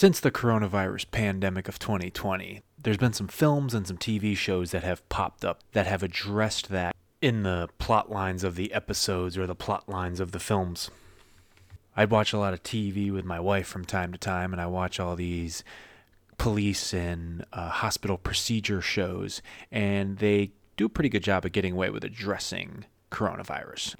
Since the coronavirus pandemic of 2020, there's been some films and some TV shows that have popped up that have addressed that in the plot lines of the episodes or the plot lines of the films. I'd watch a lot of TV with my wife from time to time, and I watch all these police and uh, hospital procedure shows, and they do a pretty good job of getting away with addressing coronavirus.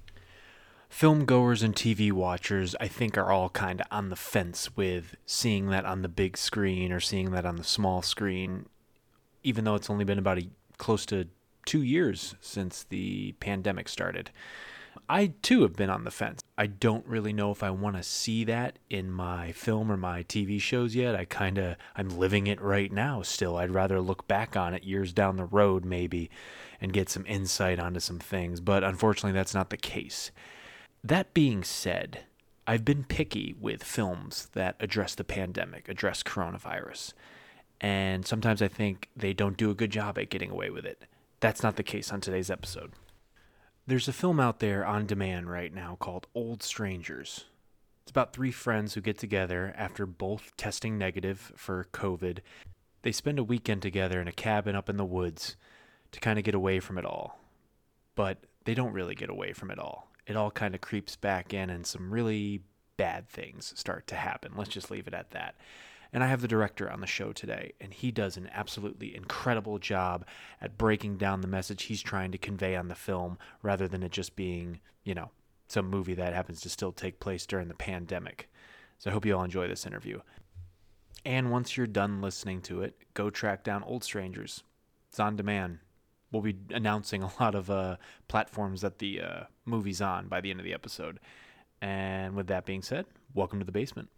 Film goers and TV watchers, I think, are all kind of on the fence with seeing that on the big screen or seeing that on the small screen, even though it's only been about a, close to two years since the pandemic started. I too have been on the fence. I don't really know if I want to see that in my film or my TV shows yet. I kind of I'm living it right now still. I'd rather look back on it years down the road maybe and get some insight onto some things, but unfortunately that's not the case. That being said, I've been picky with films that address the pandemic, address coronavirus. And sometimes I think they don't do a good job at getting away with it. That's not the case on today's episode. There's a film out there on demand right now called Old Strangers. It's about three friends who get together after both testing negative for COVID. They spend a weekend together in a cabin up in the woods to kind of get away from it all. But they don't really get away from it all. It all kind of creeps back in, and some really bad things start to happen. Let's just leave it at that. And I have the director on the show today, and he does an absolutely incredible job at breaking down the message he's trying to convey on the film rather than it just being, you know, some movie that happens to still take place during the pandemic. So I hope you all enjoy this interview. And once you're done listening to it, go track down Old Strangers. It's on demand. We'll be announcing a lot of uh, platforms that the uh, movie's on by the end of the episode. And with that being said, welcome to the basement.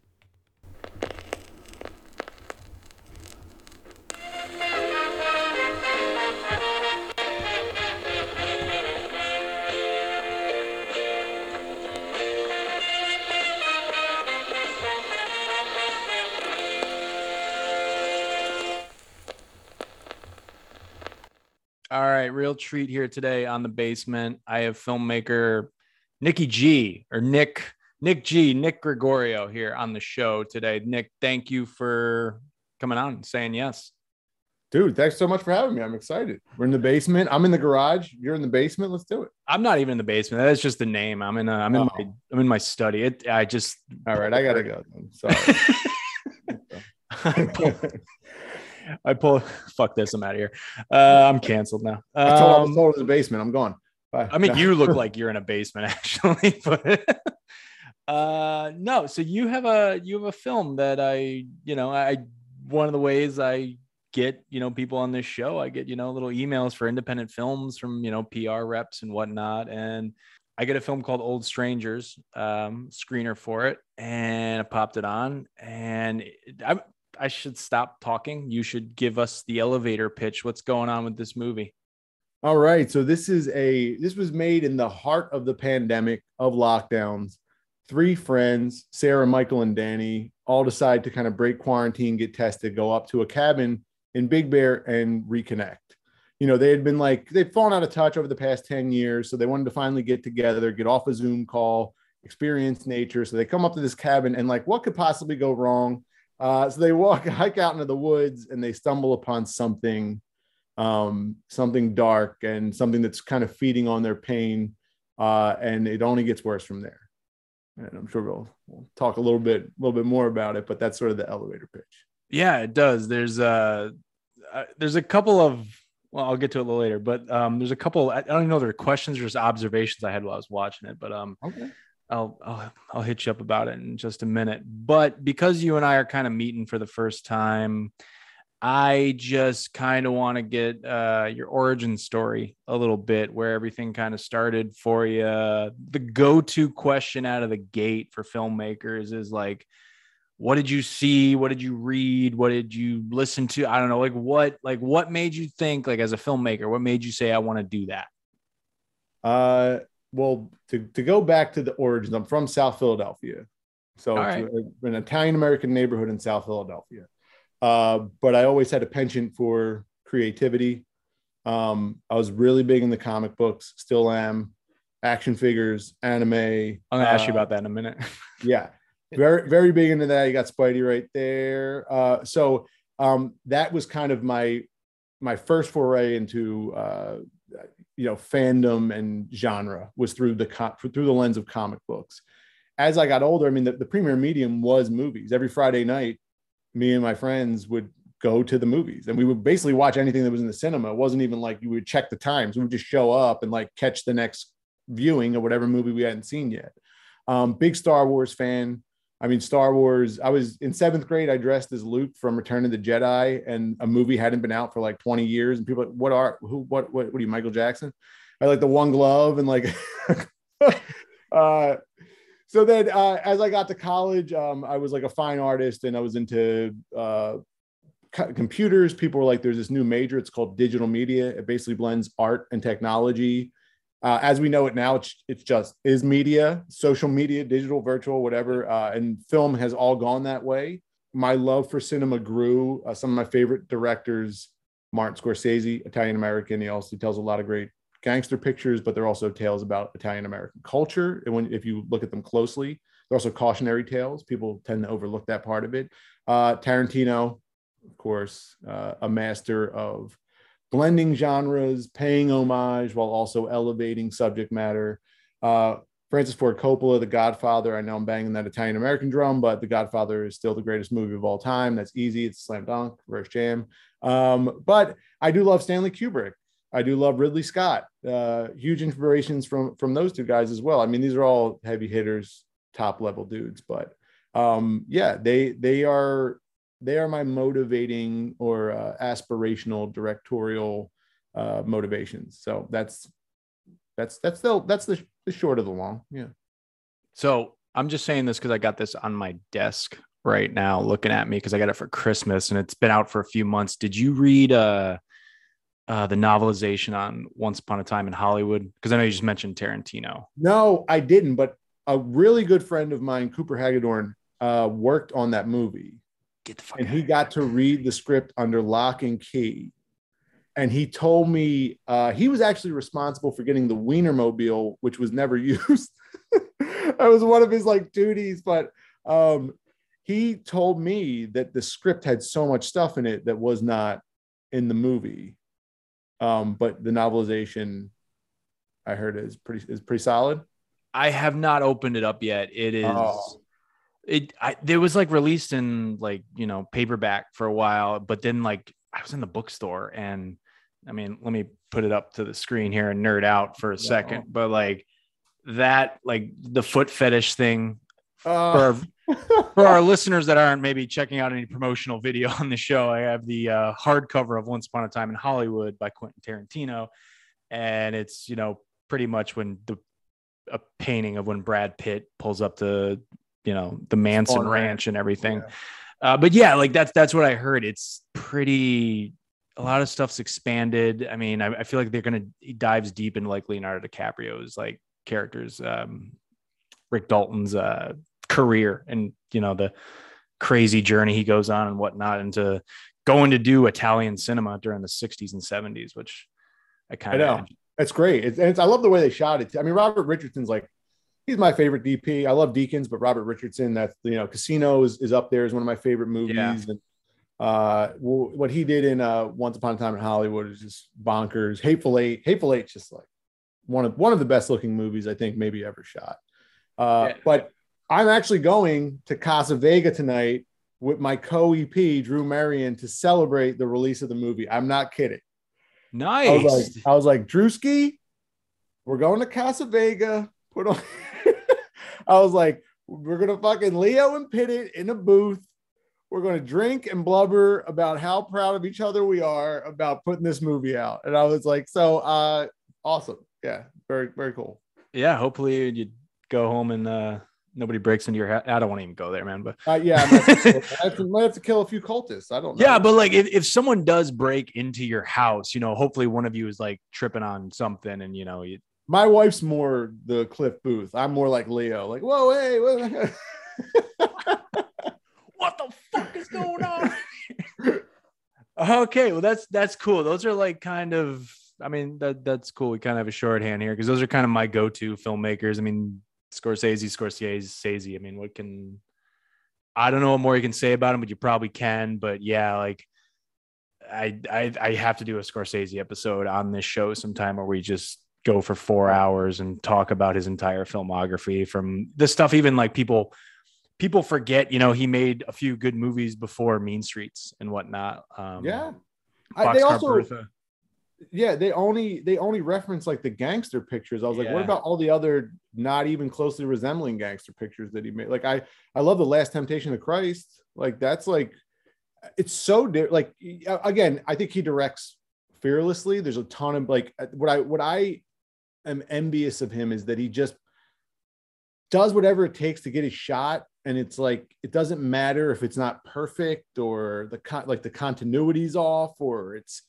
Treat here today on the basement. I have filmmaker Nikki G or Nick Nick G Nick Gregorio here on the show today. Nick, thank you for coming on and saying yes. Dude, thanks so much for having me. I'm excited. We're in the basement. I'm in the garage. You're in the basement. Let's do it. I'm not even in the basement. That's just the name. I'm in. A, I'm in oh. my. I'm in my study. It. I just. All right. I gotta go. Sorry. I pull. Fuck this. I'm out of here. Uh, I'm canceled now. Um, I told, I told in the basement. I'm gone. Bye. I mean, you look like you're in a basement, actually. But uh, no. So you have a you have a film that I, you know, I one of the ways I get you know people on this show i get you know little emails for independent films from you know pr reps and whatnot and i get a film called old strangers um, screener for it and i popped it on and I, I should stop talking. You should give us the elevator pitch. What's going on with this movie? All right. So this is a this was made in the heart of the pandemic of lockdowns. Three friends, Sarah, Michael, and Danny, all decide to kind of break quarantine, get tested, go up to a cabin in Big Bear and reconnect. You know, they had been like they'd fallen out of touch over the past 10 years. So they wanted to finally get together, get off a Zoom call, experience nature. So they come up to this cabin and like, what could possibly go wrong? Uh, so they walk, hike out into the woods, and they stumble upon something, um, something dark and something that's kind of feeding on their pain. Uh, and it only gets worse from there. And I'm sure we'll, we'll talk a little bit, a little bit more about it, but that's sort of the elevator pitch. Yeah, it does. There's a, uh, there's a couple of well, I'll get to it a little later, but um, there's a couple. I don't even know if they're questions or just observations I had while I was watching it. But um, okay. I'll, I'll I'll hit you up about it in just a minute. But because you and I are kind of meeting for the first time, I just kind of want to get uh, your origin story a little bit, where everything kind of started for you. The go-to question out of the gate for filmmakers is like, "What did you see? What did you read? What did you listen to? I don't know. Like what? Like what made you think? Like as a filmmaker, what made you say I want to do that?" Uh, well, to, to go back to the origins, I'm from South Philadelphia. So right. an Italian American neighborhood in South Philadelphia. Uh, but I always had a penchant for creativity. Um, I was really big in the comic books, still am, action figures, anime. I'm gonna uh, ask you uh, about that in a minute. yeah. very very big into that. You got Spidey right there. Uh, so um, that was kind of my my first foray into uh, you know fandom and genre was through the through the lens of comic books. As I got older, I mean, the, the premier medium was movies. Every Friday night, me and my friends would go to the movies and we would basically watch anything that was in the cinema. It wasn't even like you would check the times. We would just show up and like catch the next viewing of whatever movie we hadn't seen yet. Um, big Star Wars fan. I mean, Star Wars. I was in seventh grade. I dressed as Luke from Return of the Jedi, and a movie hadn't been out for like 20 years. And people, like, what are who? What? What? What are you, Michael Jackson? I like the one glove and like. uh, so then, uh, as I got to college, um, I was like a fine artist, and I was into uh, computers. People were like, "There's this new major. It's called digital media. It basically blends art and technology." Uh, as we know it now, it's, it's just is media, social media, digital, virtual, whatever. Uh, and film has all gone that way. My love for cinema grew. Uh, some of my favorite directors, Martin Scorsese, Italian American. He also tells a lot of great gangster pictures, but they're also tales about Italian American culture. And when if you look at them closely, they're also cautionary tales. People tend to overlook that part of it. Uh, Tarantino, of course, uh, a master of blending genres, paying homage while also elevating subject matter. Uh, Francis Ford Coppola, The Godfather. I know I'm banging that Italian American drum, but The Godfather is still the greatest movie of all time. That's easy. It's slam dunk, reverse jam. Um, but I do love Stanley Kubrick. I do love Ridley Scott. Uh, huge inspirations from from those two guys as well. I mean, these are all heavy hitters, top level dudes. But um, yeah, they they are they are my motivating or uh, aspirational directorial uh, motivations. So that's that's that's the that's the, the short of the long. Yeah. So I'm just saying this because I got this on my desk right now, looking at me because I got it for Christmas and it's been out for a few months. Did you read uh, uh the novelization on Once Upon a Time in Hollywood? Because I know you just mentioned Tarantino. No, I didn't. But a really good friend of mine, Cooper Hagedorn, uh, worked on that movie Get the fuck and he got to read the script under lock and key. And he told me uh, he was actually responsible for getting the Wienermobile, which was never used. that was one of his like duties. But um, he told me that the script had so much stuff in it that was not in the movie. Um, but the novelization, I heard, is pretty is pretty solid. I have not opened it up yet. It is. Oh it I there was like released in like you know paperback for a while, but then like I was in the bookstore and I mean let me put it up to the screen here and nerd out for a yeah. second, but like that like the foot fetish thing uh. for, for our listeners that aren't maybe checking out any promotional video on the show, I have the uh, hardcover of Once Upon a Time in Hollywood by Quentin Tarantino, and it's you know pretty much when the a painting of when Brad Pitt pulls up the you know the Manson Ranch and everything. Yeah. Uh, but yeah, like that's that's what I heard. It's pretty. A lot of stuff's expanded. I mean, I, I feel like they're gonna he dives deep into like Leonardo DiCaprio's like characters, um, Rick Dalton's uh, career, and you know the crazy journey he goes on and whatnot, into going to do Italian cinema during the '60s and '70s, which I kind of know. That's great. It's, it's, I love the way they shot it. I mean, Robert Richardson's like he's my favorite DP. I love Deakins, but Robert Richardson, that's you know, Casino is, is up there is one of my favorite movies. Yeah. And uh, what he did in uh, Once Upon a Time in Hollywood is just bonkers. Hateful Eight, Hateful Eight, just like one of one of the best looking movies I think maybe ever shot. Uh, yeah. But I'm actually going to Casa Vega tonight with my co EP Drew Marion to celebrate the release of the movie. I'm not kidding. Nice. I was like, I was like Drewski, we're going to Casa Vega. Put on. I was like, we're gonna fucking Leo and Pitt it in a booth. We're gonna drink and blubber about how proud of each other we are about putting this movie out. And I was like, so uh awesome. Yeah, very, very cool. Yeah, hopefully you go home and uh nobody breaks into your house. I don't want to even go there, man. But uh, yeah, I have, to, I have to kill a few cultists. I don't know. Yeah, but like if, if someone does break into your house, you know, hopefully one of you is like tripping on something and you know, you my wife's more the Cliff Booth. I'm more like Leo. Like, whoa, hey, what the fuck is going on? okay, well that's that's cool. Those are like kind of. I mean that that's cool. We kind of have a shorthand here because those are kind of my go-to filmmakers. I mean Scorsese, Scorsese, Scorsese. I mean, what can I don't know what more you can say about him, but you probably can. But yeah, like I I I have to do a Scorsese episode on this show sometime where we just go for four hours and talk about his entire filmography from the stuff even like people people forget, you know, he made a few good movies before Mean Streets and whatnot. Um, yeah. I, they also, Bertha. yeah, they only they only reference like the gangster pictures. I was like, what about all the other not even closely resembling gangster pictures that he made? Like, I I love the Last Temptation of Christ. Like, that's like, it's so di- like again. I think he directs fearlessly. There's a ton of like what I what I am envious of him is that he just does whatever it takes to get his shot. And it's like it doesn't matter if it's not perfect or the con- like the continuity's off or it's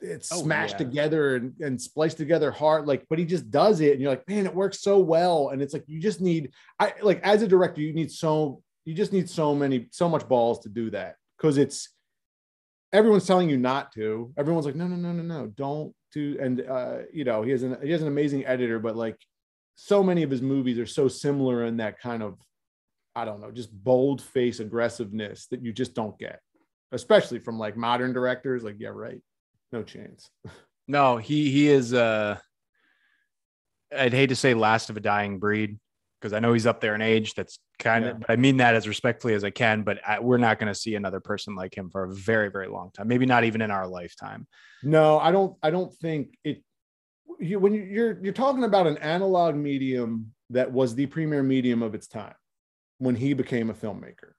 it's oh, smashed yeah. together and, and spliced together hard. Like but he just does it and you're like man it works so well. And it's like you just need i like as a director you need so you just need so many so much balls to do that because it's everyone's telling you not to. Everyone's like no no no no no. Don't do and uh you know he has an he has an amazing editor but like so many of his movies are so similar in that kind of I don't know, just bold face aggressiveness that you just don't get, especially from like modern directors. Like, yeah, right. No chance. No, he he is uh I'd hate to say last of a dying breed because I know he's up there in age. That's kind of, I mean that as respectfully as I can, but I, we're not going to see another person like him for a very, very long time. Maybe not even in our lifetime. No, I don't. I don't think it. You, when you're you're talking about an analog medium that was the premier medium of its time, when he became a filmmaker.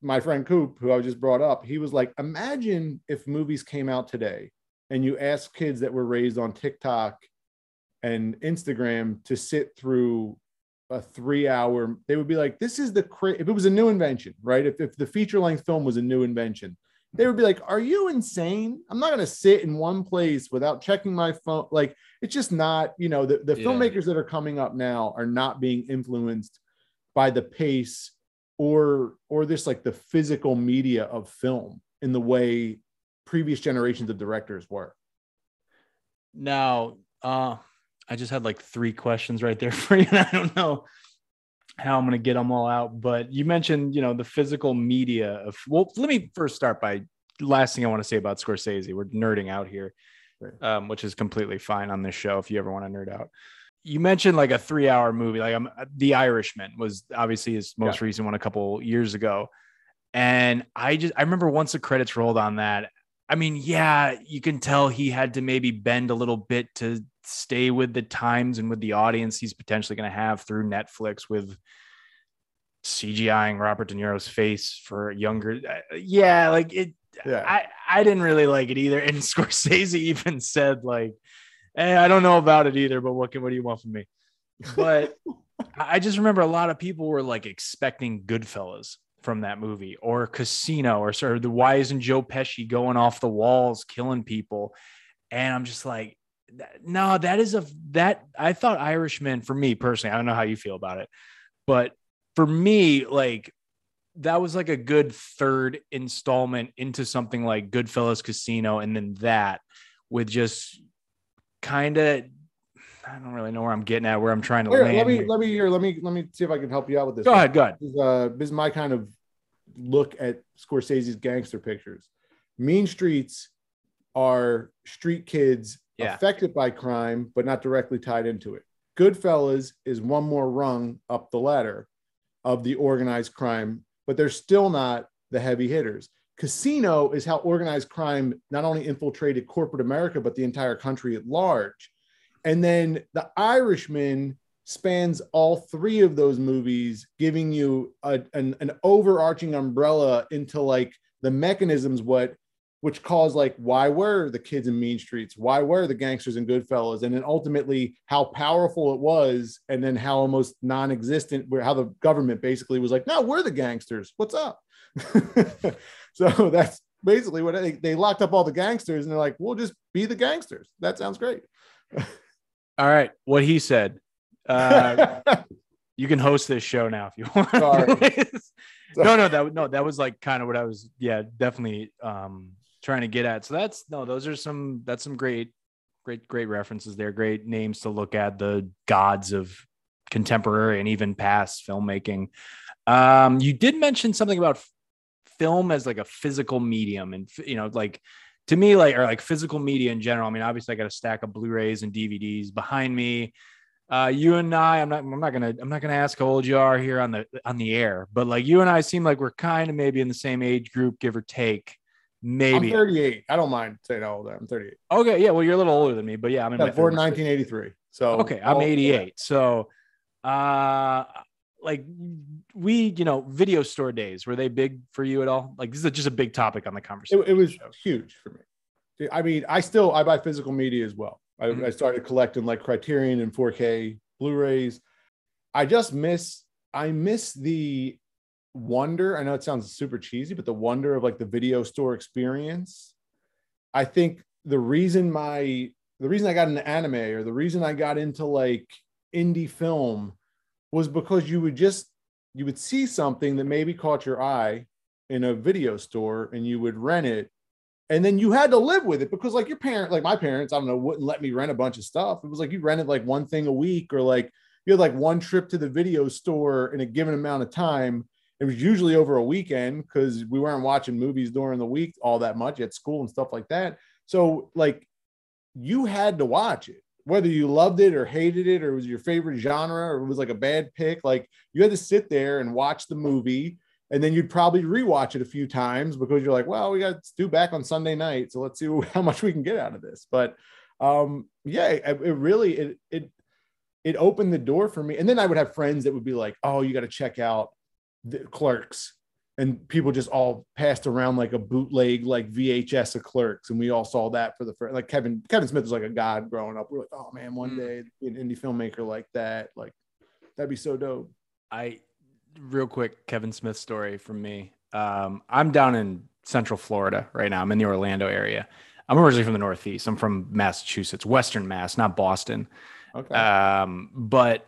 My friend Coop, who I just brought up, he was like, imagine if movies came out today and you ask kids that were raised on TikTok and Instagram to sit through a three hour, they would be like, this is the, cra-. if it was a new invention, right? If, if the feature length film was a new invention, they would be like, Are you insane? I'm not going to sit in one place without checking my phone. Like, it's just not, you know, the, the yeah. filmmakers that are coming up now are not being influenced by the pace or or this like the physical media of film in the way previous generations of directors were now uh i just had like three questions right there for you and i don't know how i'm going to get them all out but you mentioned you know the physical media of well let me first start by last thing i want to say about scorsese we're nerding out here um, which is completely fine on this show if you ever want to nerd out you mentioned like a three hour movie like um, the irishman was obviously his most yeah. recent one a couple years ago and i just i remember once the credits rolled on that i mean yeah you can tell he had to maybe bend a little bit to stay with the times and with the audience he's potentially going to have through netflix with cgiing robert de niro's face for younger uh, yeah like it yeah. I, I didn't really like it either. And Scorsese even said like Hey, I don't know about it either, but what can what do you want from me? But I just remember a lot of people were like expecting Goodfellas from that movie or Casino or sort of the why isn't Joe Pesci going off the walls killing people? And I'm just like, no, that is a that I thought Irishman for me personally. I don't know how you feel about it, but for me, like that was like a good third installment into something like Goodfellas Casino, and then that with just kind of I don't really know where I'm getting at, where I'm trying to here, land. Let me here. let me here. Let me let me see if I can help you out with this. Go one. ahead. Go ahead. This is, uh, this is my kind of look at Scorsese's gangster pictures. Mean Streets are street kids yeah. affected by crime, but not directly tied into it. Goodfellas is one more rung up the ladder of the organized crime, but they're still not the heavy hitters. Casino is how organized crime not only infiltrated corporate America, but the entire country at large. And then The Irishman spans all three of those movies, giving you a, an, an overarching umbrella into like the mechanisms, what which caused like why were the kids in mean streets why were the gangsters and goodfellas and then ultimately how powerful it was and then how almost non-existent where how the government basically was like no we're the gangsters what's up So that's basically what they locked up all the gangsters and they're like, we'll just be the gangsters. That sounds great. all right. What he said. Uh, you can host this show now if you want. Sorry. no, no, that no, that was like kind of what I was, yeah, definitely um trying to get at. So that's no, those are some that's some great, great, great references there. Great names to look at the gods of contemporary and even past filmmaking. Um, you did mention something about film as like a physical medium, and you know, like to me, like or like physical media in general. I mean, obviously, I got a stack of Blu-rays and DVDs behind me. Uh, you and I, I'm not, I'm not gonna, I'm not gonna ask how old you are here on the on the air, but like you and I seem like we're kind of maybe in the same age group, give or take. Maybe I'm 38. I don't mind saying how old I am. 38. Okay, yeah, well, you're a little older than me, but yeah, I'm in Yeah, my born 1983. So Okay, I'm oh, 88. So, uh, like we, you know, video store days were they big for you at all? Like this is just a big topic on the conversation. It, it was huge for me. I mean, I still I buy physical media as well. I, Mhm. I started collecting like Criterion and 4K Blu-rays. I just miss I miss the wonder. I know it sounds super cheesy, but the wonder of like the video store experience. I think the reason my the reason I got into anime or the reason I got into like indie film was because you would just you would see something that maybe caught your eye in a video store and you would rent it. And then you had to live with it because like your parent like my parents i don't know wouldn't let me rent a bunch of stuff. It was like you rented like one thing a week or like you had like one trip to the video store in a given amount of time. It was usually over a weekend because we weren't watching movies during the week all that much at school and stuff like that. So like you had to watch it whether you loved it or hated it or it was your favorite genre or it was like a bad pick like you had to sit there and watch the movie and then you'd probably rewatch it a few times because you're like well we got to do back on sunday night so let's see how much we can get out of this. But um yeah it, it really it it it opened the door for me. And then i would have friends that would be like oh you got to check out the clerks and people just all passed around like a bootleg like vhs of clerks and we all saw that for the first like kevin kevin smith was like a god growing up we're like oh man one Mm. day be an indie filmmaker like that like that'd be so dope I real quick Kevin Smith story from me. Um, I'm down in Central Florida right now. I'm in the Orlando area. I'm originally from the Northeast. I'm from Massachusetts, Western Mass, not Boston. okay Um, but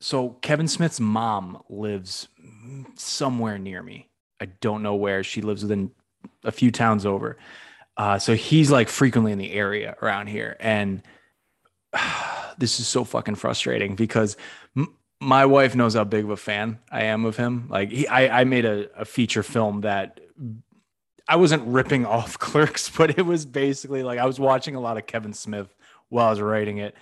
so Kevin Smith's mom lives somewhere near me. I don't know where. She lives within a few towns over. Uh, so he's like frequently in the area around here. And this is so fucking frustrating because m- my wife knows how big of a fan I am of him. Like he, I, I made a, a feature film that I wasn't ripping off clerks, but it was basically like I was watching a lot of Kevin Smith while I was writing it.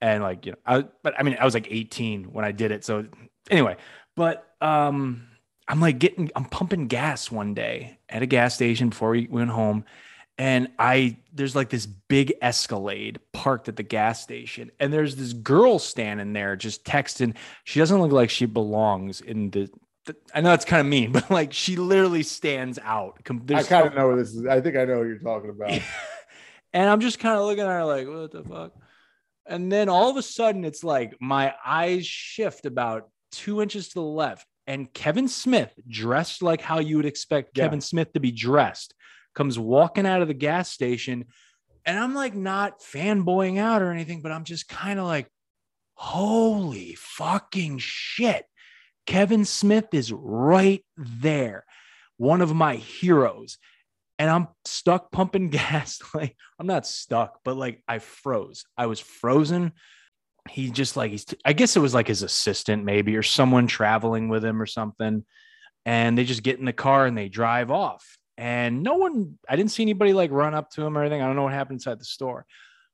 And like, you know, I, but I mean, I was like 18 when I did it. So anyway, but, um, I'm like getting, I'm pumping gas one day at a gas station before we went home. And I, there's like this big Escalade parked at the gas station. And there's this girl standing there just texting. She doesn't look like she belongs in the, the I know it's kind of mean, but like she literally stands out. Com- i there's kind of know what this is i think i know what you're talking about and I'm just kind of looking at her like, what the fuck? And then all of a sudden, it's like my eyes shift about two inches to the left, and Kevin Smith, dressed like how you would expect Yeah. Kevin Smith to be dressed, comes walking out of the gas station. And I'm like, not fanboying out or anything, but I'm just kind of like, holy fucking shit. Kevin Smith is right there, one of my heroes and I'm stuck pumping gas. Like I'm not stuck, but like I froze. I was frozen. He just like he's I guess it was like his assistant maybe or someone traveling with him or something. And they just get in the car and they drive off. And no one I didn't see anybody like run up to him or anything. I don't know what happened inside the store.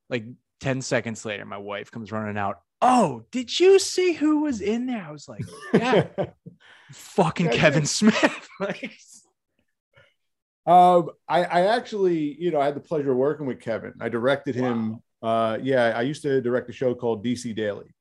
Like 10 seconds later, my wife comes running out. Oh, did you see who was in there? I was like, yeah, fucking Kevin. Smith. like, Um, I, I actually, you know, I had the pleasure of working with Kevin. I directed him. Uh, yeah, I used to direct a show called DC Daily,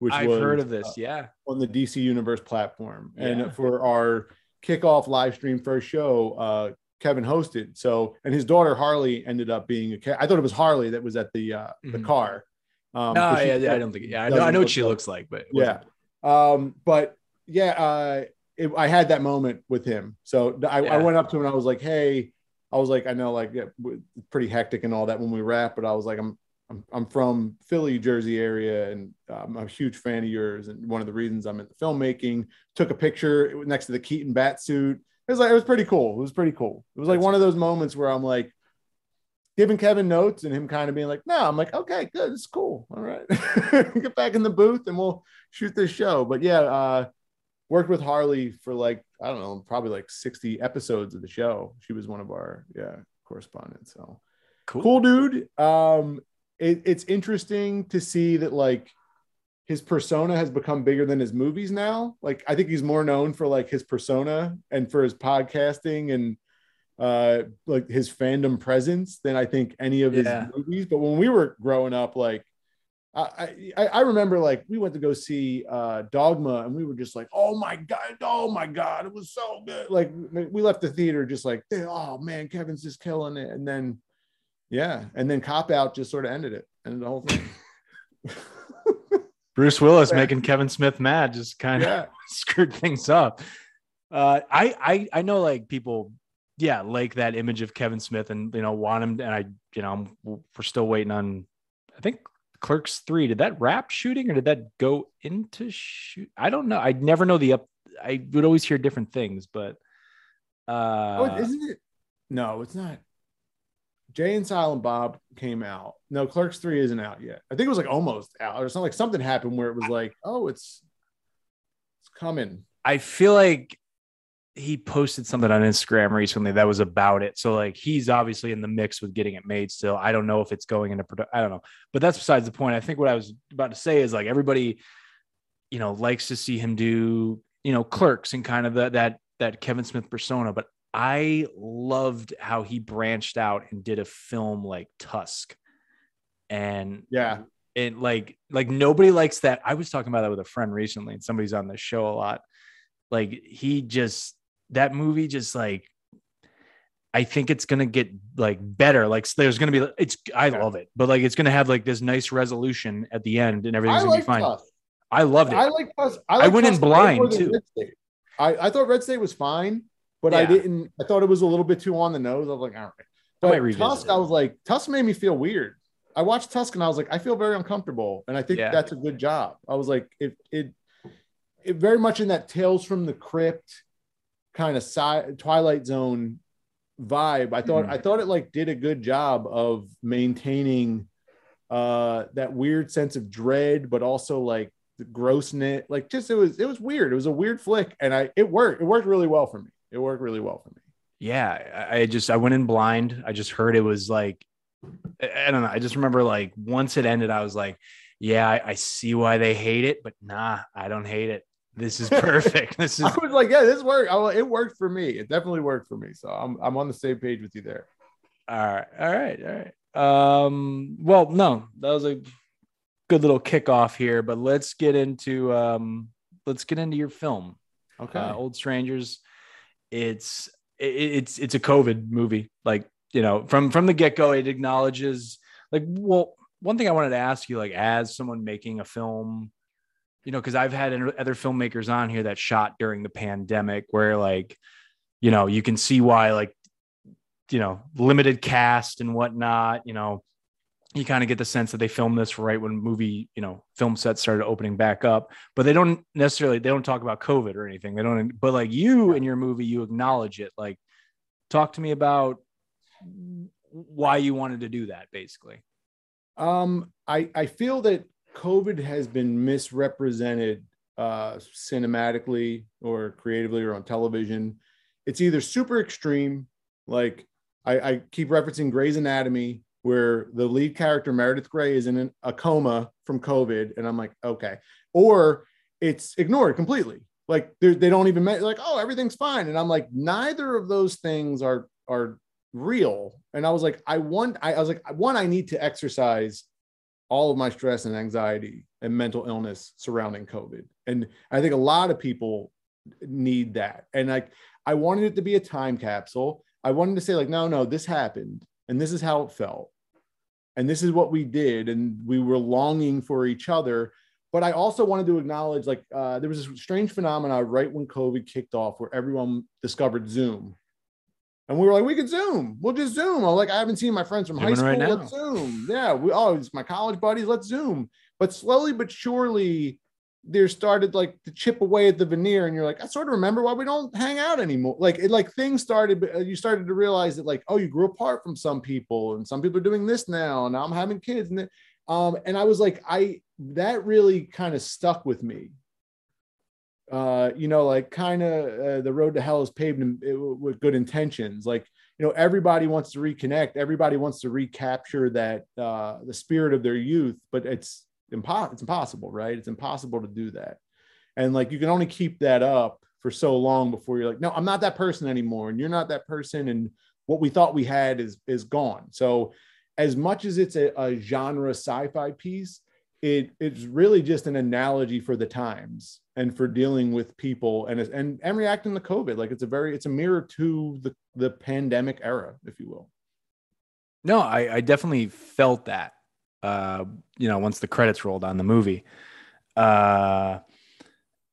which I've was heard of this. uh, Yeah. on the DC Universe platform. Yeah. And for our kickoff live stream first show, uh, Kevin hosted. So, and his daughter Harley ended up being a. I thought it was Harley that was at the uh, the Mhm. car. Um, No, yeah, yeah, I don't think. Yeah, I know, I know what she looks like, but Yeah. Um, but yeah, uh, it, I had that moment with him. So I, Yeah. I went up to him and I was like, "Hey," I was like, "I know, like, yeah, pretty hectic and all that when we rap, but I was like, I'm." I'm, I'm from Philly, Jersey area, and I'm a huge fan of yours. And one of the reasons I'm into filmmaking, took a picture next to the Keaton bat suit. It was like it was pretty cool. It was pretty cool. It was like That's one of those moments where I'm like giving Kevin notes and him kind of being like, "No," I'm like, "Okay, good, it's cool. All right, get back in the booth and we'll shoot this show." But yeah, uh, worked with Harley for like I don't know, probably like 60 episodes of the show. She was one of our yeah correspondents. So Cool. cool dude. Um, it, it's interesting to see that like his persona has become bigger than his movies now. Like I think he's more known for like his persona and for his podcasting and uh like his fandom presence than I think any of his Yeah. movies. But when we were growing up, like I, I I remember like we went to go see uh Dogma and we were just like, oh my god, oh my god, it was so good. Like we left the theater just like, oh man, Kevin's just killing it. And then yeah, and then Cop Out just sort of ended it, ended the whole thing. Bruce Willis making Kevin Smith mad just kind of yeah, screwed things up. Uh, I, I I know like people, yeah, like that image of Kevin Smith and you know want him. And I, you know, I'm- we're still waiting on. I think Clerks three. Did that wrap shooting or did that go into shoot? I don't know. I'd never know the up. I would always hear different things, but uh, oh, isn't it? No, it's not. Jay and Silent Bob came out. No, Clerks Three isn't out yet. I think it was like almost out, or something like something happened where it was like, oh, it's it's coming. I feel like he posted something on Instagram recently that was about it. So like he's obviously in the mix with getting it made still. I don't know if it's going into production. I don't know. But that's besides the point. I think what I was about to say is like everybody, you know, likes to see him do, you know, clerks and kind of that that that Kevin Smith persona. But I loved how he branched out and did a film like Tusk. And Yeah, and like like nobody likes that i was talking about that with a friend recently and somebody's on this show a lot like he just that movie just like i think it's gonna get like better like there's gonna be it's i Yeah. love it but like it's gonna have like this nice resolution at the end and I everything's gonna like be fine i loved it I like Tusk. I, I like went in blind, too. I, I thought Red State was fine, but I didn't. I thought it was a little bit too on the nose. I was like, all right. But Tusk, it. I was like, Tusk made me feel weird. I watched Tusk and I was like, I feel very uncomfortable, and I think Yeah. that's a good job. I was like, it it it very much in that Tales from the Crypt kind of sci- Twilight Zone vibe. I thought Mhm. I thought it like did a good job of maintaining uh that weird sense of dread, but also like the grossness. Like just it was it was weird. It was a weird flick, and I it worked. It worked really well for me. It worked really well for me. yeah I, just i went in blind i just heard it was like i I don't know i just remember like once it ended i was like yeah I, I see why they hate it but nah i don't hate it this is perfect this is I was like, yeah, this worked. I, it worked for me. It definitely worked for me. So I'm I'm on the same page with you there. all right all right all right um well no that was a good little kickoff here but let's get into um let's get into your film Okay. uh, old strangers it's it, it's it's a covid movie like you know from from the get-go it acknowledges like well one thing i wanted to ask you like as someone making a film you know because i've had other filmmakers on here that shot during the pandemic where like you know you can see why like you know limited cast and whatnot you know. You kind of get the sense that they filmed this right when movie you know film sets started opening back up. But they don't necessarily they don't talk about covid or anything. They don't but like you in your movie you acknowledge it. Like talk to me about why you wanted to do that basically. Um, I I feel that COVID has been misrepresented uh, cinematically or creatively or on television. It's either super extreme, like I, I keep referencing Grey's Anatomy, where the lead character Meredith Grey is in an, a coma from COVID, and I'm like, okay, or it's ignored completely. Like they're- don't even like, oh, everything's fine, and I'm like, neither of those things are are real. And I was like, I want, I, I was like, one, I need to exercise all of my stress and anxiety and mental illness surrounding COVID. And I think a lot of people need that. And like, I wanted it to be a time capsule. I wanted to say, like, no, no, this happened and this is how it felt. And this is what we did. And we were longing for each other. But I also wanted to acknowledge, like, uh, there was this strange phenomena right when COVID kicked off where everyone discovered Zoom. And we were like, we could Zoom. We'll just Zoom. I'm like, I haven't seen my friends from high school. right. Let's Zoom. Yeah. We, oh, it's my college buddies. Let's Zoom. But slowly but surely, there started like to chip away at the veneer. And you're like, I sort of remember why we don't hang out anymore. Like, it like things started, uh, you started to realize that, like, oh, you grew apart from some people and some people are doing this now. And now I'm having kids. And, um, and I was like, I, that really kind of stuck with me uh, you know, like kind of uh, the road to hell is paved in, with good intentions. Like, you know, everybody wants to reconnect. Everybody wants to recapture that uh, the spirit of their youth, but it's impo- It's impossible, right? It's impossible to do that. And like, you can only keep that up for so long before you're like, no, I'm not that person anymore, and you're not that person, and what we thought we had is is gone. So, as much as it's a, a genre sci-fi piece, it it's really just an analogy for the times and for dealing with people and and and reacting to COVID. Like it's a very it's a mirror to the the pandemic era, if you will. No, I, I definitely felt that. Uh, you know, once the credits rolled on the movie, uh,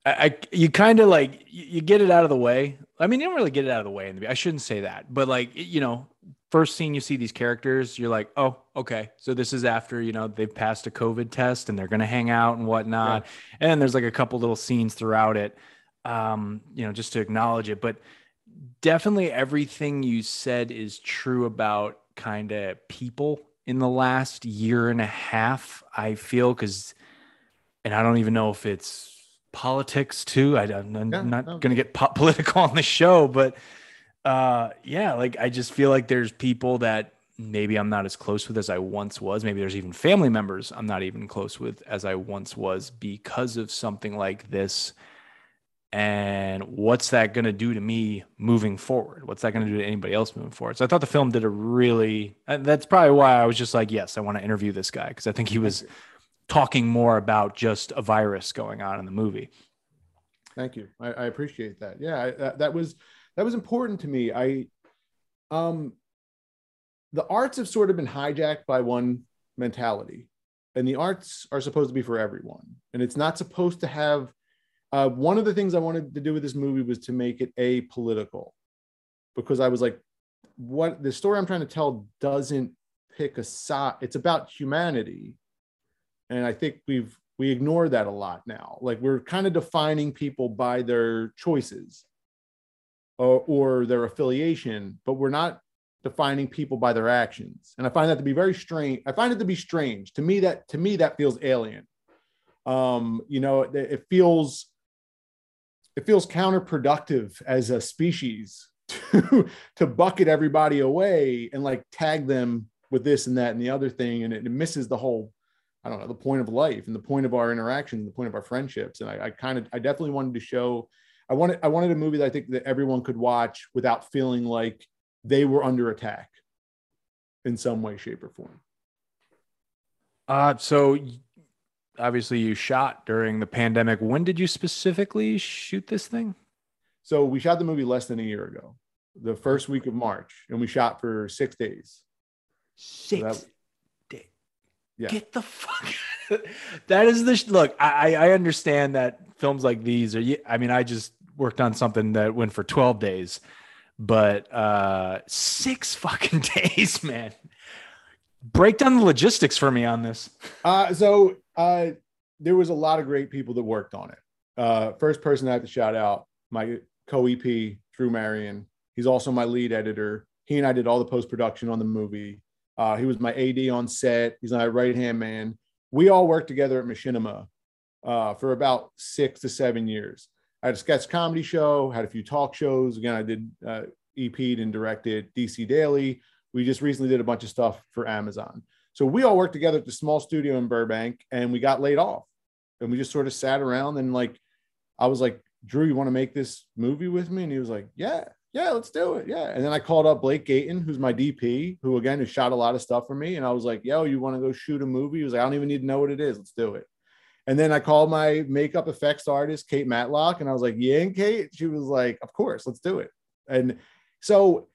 I, I you kind of like you, you, get it out of the way. I mean, you don't really get it out of the way. In the, I shouldn't say that, but like you know, first scene you see these characters, you're like, oh, okay. So this is after, you know, they've passed a COVID test and they're going to hang out and whatnot. Yeah. And there's like a couple little scenes throughout it, um, you know, just to acknowledge it. But definitely everything you said is true about kind of people in the last year and a half, I feel, because, and I don't even know if it's politics too. I, am yeah, not no. going to get po- political on the show, but uh, yeah, like I just feel like there's people that maybe I'm not as close with as I once was. Maybe there's even family members I'm not even close with as I once was because of something like this. And what's that going to do to me moving forward? What's that going to do to anybody else moving forward? So I thought the film did a really, that's probably why I was just like, yes, I want to interview this guy because I think he was talking more about just a virus going on in the movie. Thank you. I, I appreciate that. Yeah, I, that, that was that was important to me. I, um, the arts have sort of been hijacked by one mentality, and the arts are supposed to be for everyone, and it's not supposed to have. Uh, one of the things I wanted to do with this movie was to make it apolitical, because I was like, what the story I'm trying to tell doesn't pick a side. It's about humanity, and I think we've we ignore that a lot now. Like we're kind of defining people by their choices or, or their affiliation, but we're not defining people by their actions. And I find that to be very strange. I find it to be strange. To me, that to me that feels alien. Um, you know, it, it feels it feels counterproductive as a species to to bucket everybody away and like tag them with this and that and the other thing, and it, it misses the whole I don't know the point of life and the point of our interaction, the point of our friendships. And I, I kind of I definitely wanted to show I wanted I wanted a movie that I think that everyone could watch without feeling like they were under attack in some way, shape, or form. Uh, so obviously you shot during the pandemic. When did you specifically shoot this thing? So we shot the movie less than a year ago, the first week of March, and we shot for six days. Six so days. Yeah. Get the fuck. that is the sh- look. I I understand that films like these are. I mean, I just worked on something that went for 12 days, but uh, six fucking days, man. Break down the logistics for me on this. Uh, so uh, there was a lot of great people that worked on it. Uh, first person I have to shout out, my co-EP, Drew Marion. He's also my lead editor. He and I did all the post-production on the movie. Uh, he was my AD on set. He's my right-hand man. We all worked together at Machinima uh, for about six to seven years. I had a sketch comedy show, had a few talk shows. Again, I did uh, EP'd and directed DC Daily. We just recently did a bunch of stuff for Amazon. So we all worked together at the small studio in Burbank and we got laid off. And we just sort of sat around and like, I was like, Drew, you want to make this movie with me? And he was like, yeah, yeah, let's do it. Yeah. And then I called up Blake Gayton, who's my DP, who again has shot a lot of stuff for me. And I was like, yo, you want to go shoot a movie? He was like, I don't even need to know what it is. Let's do it. And then I called my makeup effects artist, Kate Matlock, and I was like, Yeah, and Kate. She was like, Of course, let's do it. And so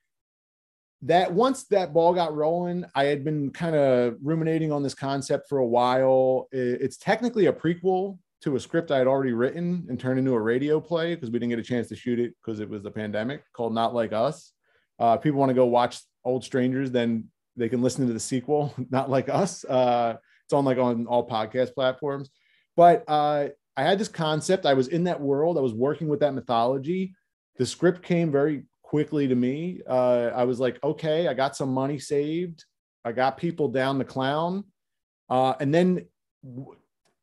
that once that ball got rolling, I had been kind of ruminating on this concept for a while. It's technically a prequel to a script I had already written and turned into a radio play because we didn't get a chance to shoot it because it was the pandemic called Not Like Us. Uh, people want to go watch Old Strangers, then they can listen to the sequel, Not Like Us. Uh, it's on like on all podcast platforms. But uh, I had this concept. I was in that world. I was working with that mythology. The script came very quickly to me. Uh, I was like, okay, I got some money saved. I got people down the clown. Uh, and then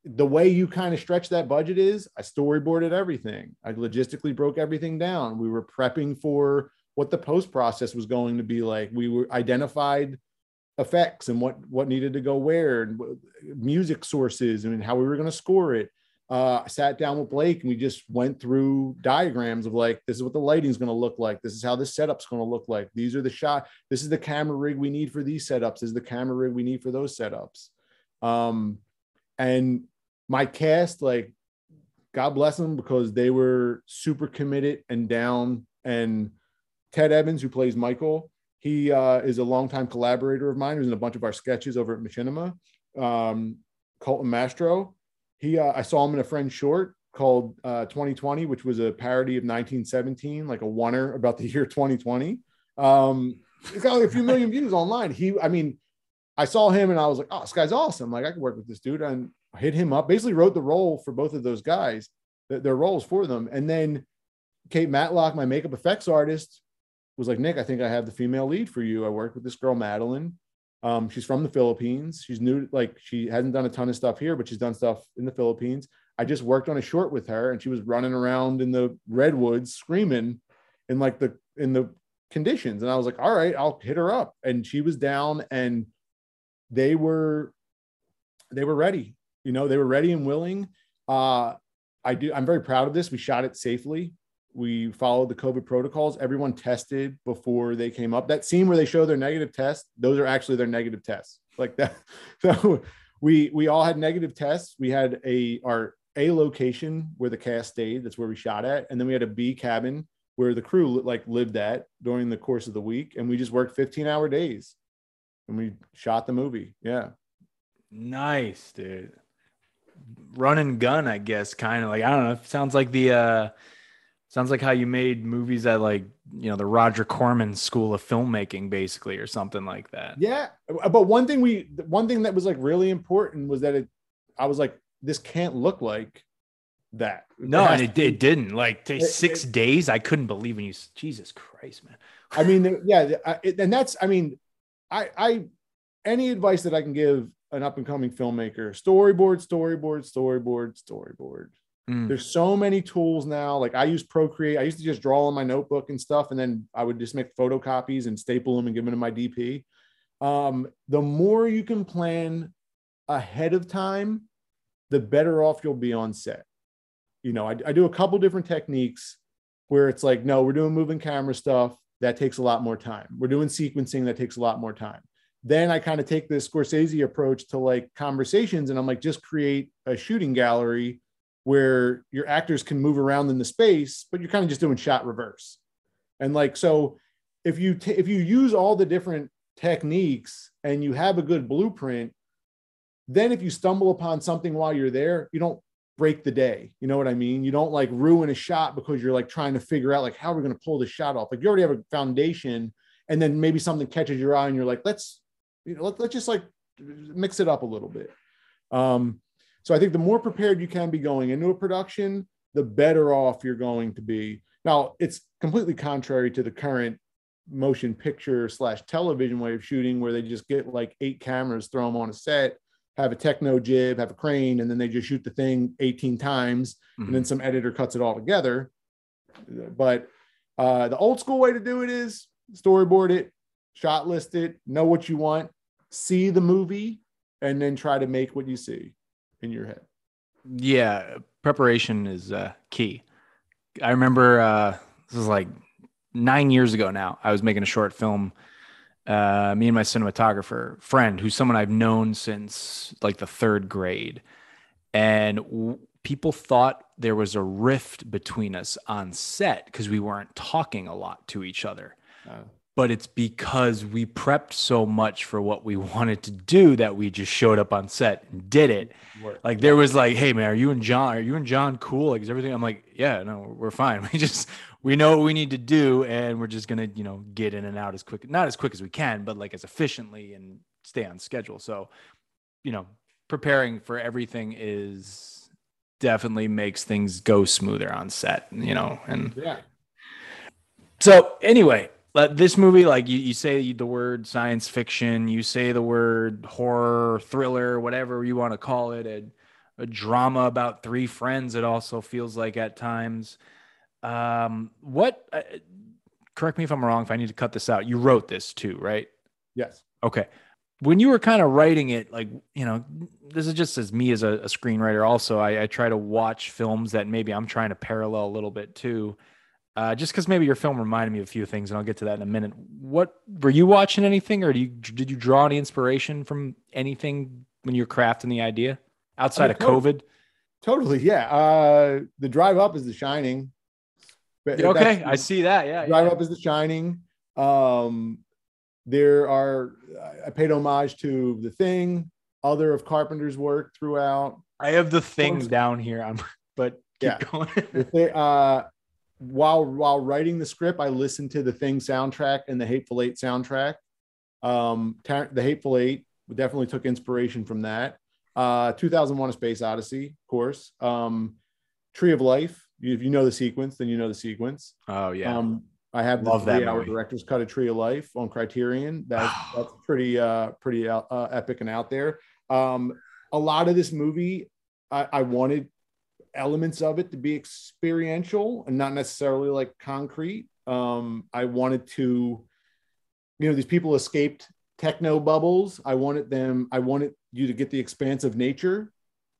the way you kind of stretch that budget is I storyboarded everything. I logistically broke everything down. We were prepping for what the post process was going to be like. We were identified effects and what what needed to go where and music sources and how we were going to score it. Uh, I sat down with Blake and we just went through diagrams of like this is what the lighting is going to look like. This is how this setup's going to look like. These are the shot. This is the camera rig we need for these setups. This is the camera rig we need for those setups. Um, and my cast, like, God bless them because they were super committed and down. And Ted Evans, who plays Michael, he uh, is a longtime collaborator of mine. He was in a bunch of our sketches over at Machinima. Um, Colton Mastro, he uh, I saw him in a friend short called uh, 2020, which was a parody of 1917, like a oner about the year 2020. Um, it's got like a few million views online. He, I mean, I saw him and I was like, oh, this guy's awesome. Like I could work with this dude. And hit him up, basically wrote the role for both of those guys, their roles for them. And then Kate Matlock, my makeup effects artist, was like, Nick, I think I have the female lead for you. I worked with this girl, Madeline. Um, she's from the Philippines. She's new, like she hasn't done a ton of stuff here, but she's done stuff in the Philippines. I just worked on a short with her and she was running around in the redwoods screaming in like the in the conditions. And I was like, all right, I'll hit her up. And she was down and they were they were ready. You know, they were ready and willing. Uh I do I'm very proud of this. We shot it safely we followed the COVID protocols. Everyone tested before they came up. That scene where they show their negative test, those are actually their negative tests. Like that. So we we all had negative tests. We had a our A location where the cast stayed. That's where we shot at, and then we had a B cabin where the crew like lived at during the course of the week, and we just worked 15 hour days, and we shot the movie. Yeah. Nice, dude. Run and gun, I guess, kind of like I don't know. Sounds like the uh Sounds like how you made movies at like you know the Roger Corman School of Filmmaking, basically, or something like that. Yeah, uh, but one thing we, one thing that was like really important was that it. I was like, this can't look like that. No, it and it, it didn't. Like it, six it, days, I couldn't believe when you. Jesus Christ, man. I mean, yeah, and that's. I mean, I, I, any advice that I can give an up and coming filmmaker: storyboard, storyboard, storyboard, storyboard. Mm. There's so many tools now. Like I use Procreate. I used to just draw on my notebook and stuff, and then I would just make photocopies and staple them and give them to my DP. Um, the more you can plan ahead of time, the better off you'll be on set. You know, I, I do a couple different techniques where it's like, no, we're doing moving camera stuff that takes a lot more time. We're doing sequencing that takes a lot more time. Then I kind of take this Scorsese approach to like conversations, and I'm like, just create a shooting gallery where your actors can move around in the space, but you're kind of just doing shot reverse. And like, so if you, t- if you use all the different techniques and you have a good blueprint, then if you stumble upon something while you're there, you don't break the day. You know what I mean? You don't like ruin a shot because you're like trying to figure out like how we're going to pull the shot off. Like you already have a foundation and then maybe something catches your eye and you're like, let's, you know, let, let's just like mix it up a little bit. Um, so I think the more prepared you can be going into a production, the better off you're going to be. Now, it's completely contrary to the current motion picture slash television way of shooting where they just get like eight cameras, throw them on a set, have a techno jib, have a crane, and then they just shoot the thing 18 times, mm-hmm. and then mm-hmm. some editor cuts it all together. But uh, the old school way to do it is storyboard it, shot list it, know what you want, see the movie, and then try to make what you see in your head? Yeah, preparation is uh, key. I remember uh, this was like nine years ago now. I was making a short film. Uh, me and my cinematographer friend, who's someone I've known since like the third grade, and w- people thought there was a rift between us on set because we weren't talking a lot to each other. Uh but it's because we prepped so much for what we wanted to do that we just showed up on set and did it. Like there was like, hey man, are you and John? Are you and John cool? Like is everything? I'm like, yeah, no, we're fine. We just we know what we need to do, and we're just gonna you know get in and out as quick, not as quick as we can, but like as efficiently and stay on schedule. So, you know, preparing for everything is definitely makes things go smoother on set. You know, and yeah. So anyway, this movie, like you, you say the word science fiction, you say the word horror, thriller, whatever you want to call it, and a drama about three friends. It also feels like at times. Um, what? Uh, correct me if I'm wrong. If I need to cut this out, you wrote this too, right? Yes. Okay. When you were kind of writing it, like you know, this is just as me as a, a screenwriter. Also, I, I, try to watch films that maybe I'm trying to parallel a little bit too. Uh, just because maybe your film reminded me of a few things, and I'll get to that in a minute. What were you watching anything, or do you did you draw any inspiration from anything when you're crafting the idea outside I mean, of COVID? Totally, yeah. Uh, the drive up is The Shining. okay, I see that. Yeah, drive yeah. up is The Shining. Um, there are I paid homage to The Thing, other of Carpenter's work throughout. I have The Thing down here. I'm, but yeah. they, uh, while while writing the script, I listened to the Thing soundtrack and the Hateful Eight soundtrack. Um, the Hateful Eight definitely took inspiration from that. Uh, 2001: A Space Odyssey, of course. Um, Tree of Life. If you know the sequence, then you know the sequence. Oh yeah. Um, I have the Love three-hour director's cut of Tree of Life on Criterion. That's that's pretty uh pretty uh, uh, epic and out there. Um, a lot of this movie, I, I wanted elements of it to be experiential and not necessarily like concrete. Um, I wanted to, you know, these people escaped techno bubbles. I wanted them, I wanted you to get the expanse of nature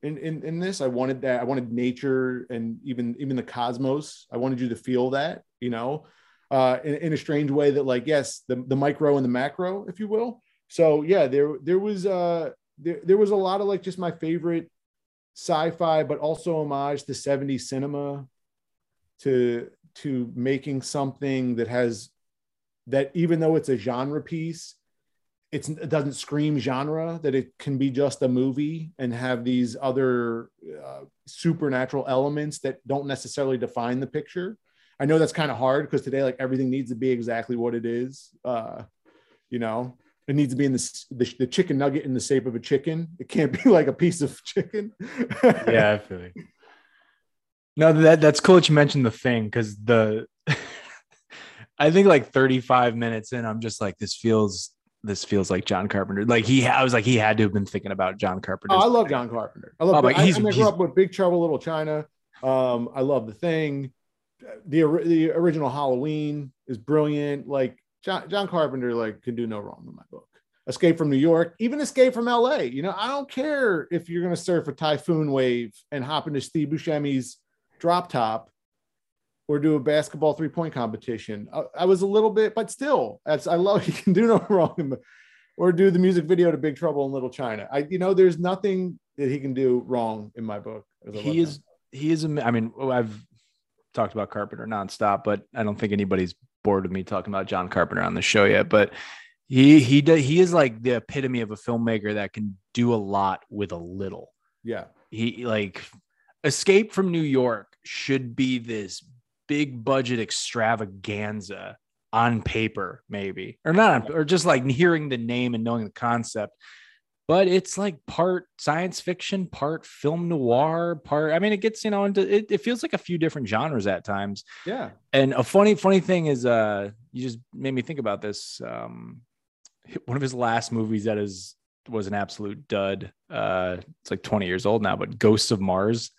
in, in, in this. I wanted that, I wanted nature and even even the cosmos. I wanted you to feel that, you know, uh, in, in a strange way that like, yes, the, the micro and the macro, if you will. So yeah, there there was uh there, there was a lot of like just my favorite sci-fi, but also homage to 70s cinema, to to making something that has that even though it's a genre piece, it doesn't scream genre. That it can be just a movie and have these other uh, supernatural elements that don't necessarily define the picture. I know that's kind of hard because today, like everything needs to be exactly what it is. Uh, you know, it needs to be in the, the, the chicken nugget in the shape of a chicken. It can't be like a piece of chicken. yeah, I feel like. No, that that's cool that you mentioned the thing because the I think like 35 minutes in, I'm just like, this feels this feels like John Carpenter. Like he, I was like, he had to have been thinking about John Carpenter. Oh, I love John Carpenter. I love. Oh, I, he's, I, I grew up with Big Trouble Little China. Um, I love the thing. The the original Halloween is brilliant. Like John, John Carpenter like can do no wrong in my book. Escape from New York, even Escape from LA. You know, I don't care if you're going to surf a typhoon wave and hop into Steve Buscemi's drop top or do a basketball three point competition. I, I, was a little bit, but still, that's I love he can do no wrong. Or do the music video to Big Trouble in Little China. I, you know, there's nothing that he can do wrong in my book. He is, him. he is. I mean, I've talked about Carpenter nonstop, but I don't think anybody's bored with me talking about John Carpenter on the show yet, but he he does he is like the epitome of a filmmaker that can do a lot with a little. Yeah. He like Escape from New York should be this big budget extravaganza on paper, maybe, or not, on, or just like hearing the name and knowing the concept but it's like part science fiction, part film noir, part. I mean, it gets you know into it. It feels like a few different genres at times. Yeah. And a funny, funny thing is, uh, you just made me think about this. Um, one of his last movies that is was an absolute dud. Uh, it's like 20 years old now, but Ghosts of Mars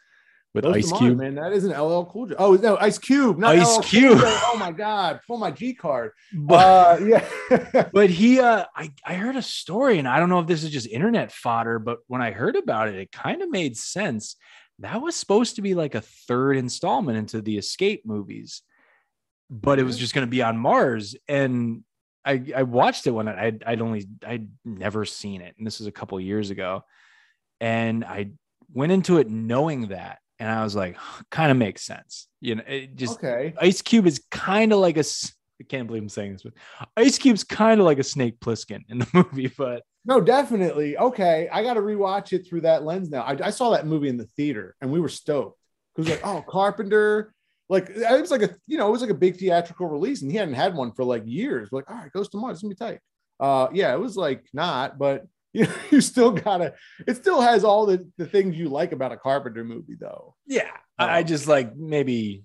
with Those Ice Cube. man, that isn't LL Cool J. Oh no, Ice Cube, not Ice LL Cube. Oh my God, pull my G card. But, uh, yeah, but he, uh, I, I heard a story, and I don't know if this is just internet fodder, but when I heard about it, it kind of made sense. That was supposed to be like a third installment into the Escape movies, but it was just going to be on Mars, and I, I watched it when I'd, I'd only, I'd never seen it, and this was a couple years ago, and I went into it knowing that and I was like, kind of makes sense. You know, it just okay. Ice Cube is kind of like a. I can't believe I'm saying this, but Ice Cube's kind of like a Snake Plissken in the movie. But no, definitely okay. I got to rewatch it through that lens now. I, I, saw that movie in the theater, and we were stoked because like, oh, Carpenter. Like it was like a you know it was like a big theatrical release, and he hadn't had one for like years. We're like, all right, Ghosts of Mars, it's gonna be tight. Uh, yeah, it was like not, but you, you still gotta it still has all the, the things you like about a carpenter movie though. Yeah i um, just like maybe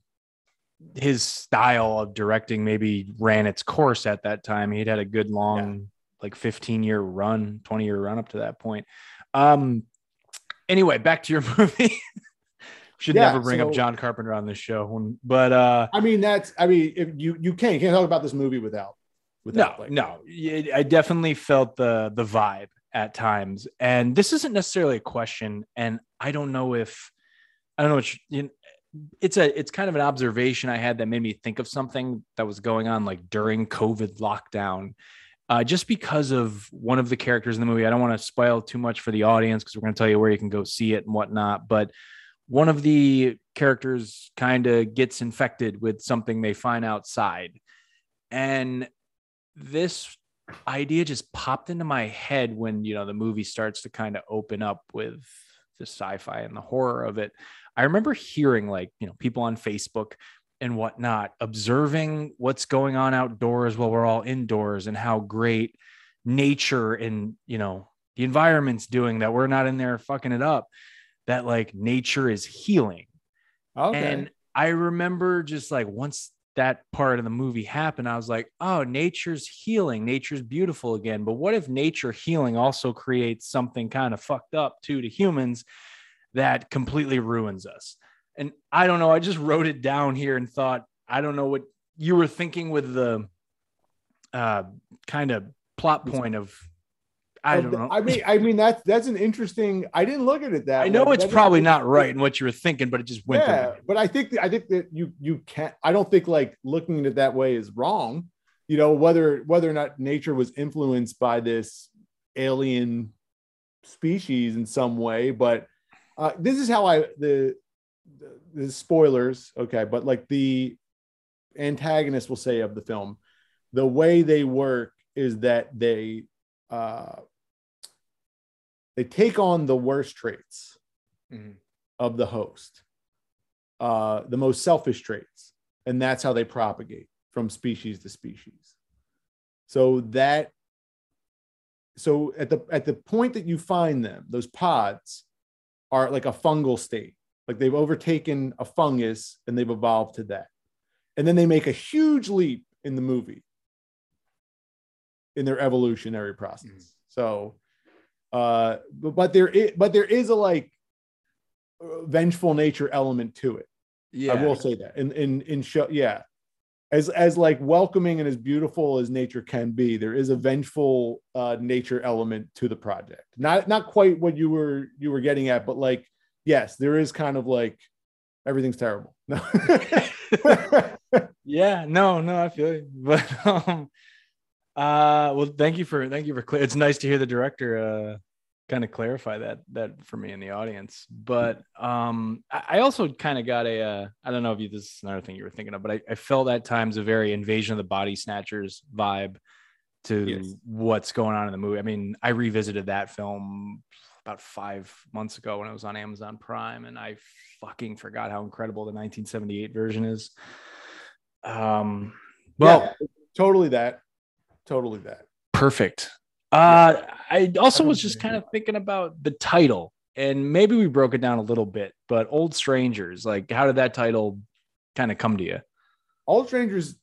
his style of directing maybe ran its course at that time. He'd had a good long yeah. like 15 year run 20 year run up to that point. Um Anyway, back to your movie. Should Yeah, never bring up John Carpenter on this show, when- but uh, I mean, that's I mean, if you you can't you can't talk about this movie without no, without like, no, I definitely felt the the vibe at times, and this isn't necessarily a question, and I don't know if I don't know what you, you it's a it's kind of an observation I had that made me think of something that was going on like during COVID lockdown. Uh, just because of one of the characters in the movie, I don't want to spoil too much for the audience because we're going to tell you where you can go see it and whatnot. But one of the characters kind of gets infected with something they find outside, and this idea just popped into my head when you know the movie starts to kind of open up with the sci-fi and the horror of it i remember hearing like you know people on facebook and whatnot observing what's going on outdoors while we're all indoors and how great nature and you know the environment's doing that we're not in there fucking it up that like nature is healing Okay. and I remember just like once that part of the movie happened, I was like, oh, nature's healing. Nature's beautiful again. But what if nature healing also creates something kind of fucked up too to humans that completely ruins us? And I don't know. I just wrote it down here and thought, I don't know what you were thinking with the uh, kind of plot point of, I don't know. I mean, I mean that's that's an interesting. I didn't look at it that. Way. I know way. it's That probably not right in what you were thinking, but it just went. Yeah, but I think that, I think that you you can't. I don't think like looking at it that way is wrong. You know whether whether or not nature was influenced by this alien species in some way, but uh, this is how I the, the the spoilers. Okay, but like the antagonist will say of the film, the way they work is that they uh, they take on the worst traits Mhm. of the host, uh, the most selfish traits, and that's how they propagate from species to species. So that, so at the at the point that you find them, those pods are like a fungal state, like they've overtaken a fungus and they've evolved to that, and then they make a huge leap in the movie in their evolutionary process. Mhm. So, uh, but, but there is, but there is a like vengeful nature element to it. Yeah. I will say that in in in show, yeah. As as like welcoming and as beautiful as nature can be, there is a vengeful uh, nature element to the project. Not not quite what you were you were getting at, but like yes, there is kind of like everything's terrible. No. Yeah, no, no, I feel you. But um uh well thank you for thank you for clear it's nice to hear the director uh kind of clarify that that for me in the audience. But um I, I also kind of got a uh I don't know if you this is another thing you were thinking of, but I, I felt at times a very invasion of the body snatchers vibe to Yes. what's going on in the movie. I mean, I revisited that film about five months ago when I was on Amazon Prime, and I fucking forgot how incredible the 1978 version is. Um, well, Yeah, totally that. Totally that. perfect. Uh, I also was just kind of thinking about the title, and maybe we broke it down a little bit, but Old Strangers, like, how did that title kind of come to you? All strangers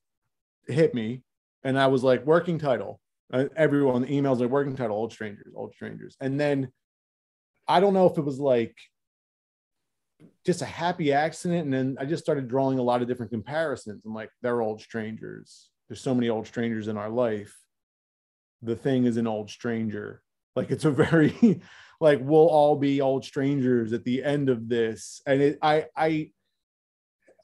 hit me, and I was like, working title. Uh, everyone, the emails like working title, old strangers, old strangers. And then I don't know if it was like just a happy accident. And then I just started drawing a lot of different comparisons. I'm like, they're old strangers. There's so many old strangers in our life. The thing is an old stranger. Like it's a very like we'll all be old strangers at the end of this. And it I I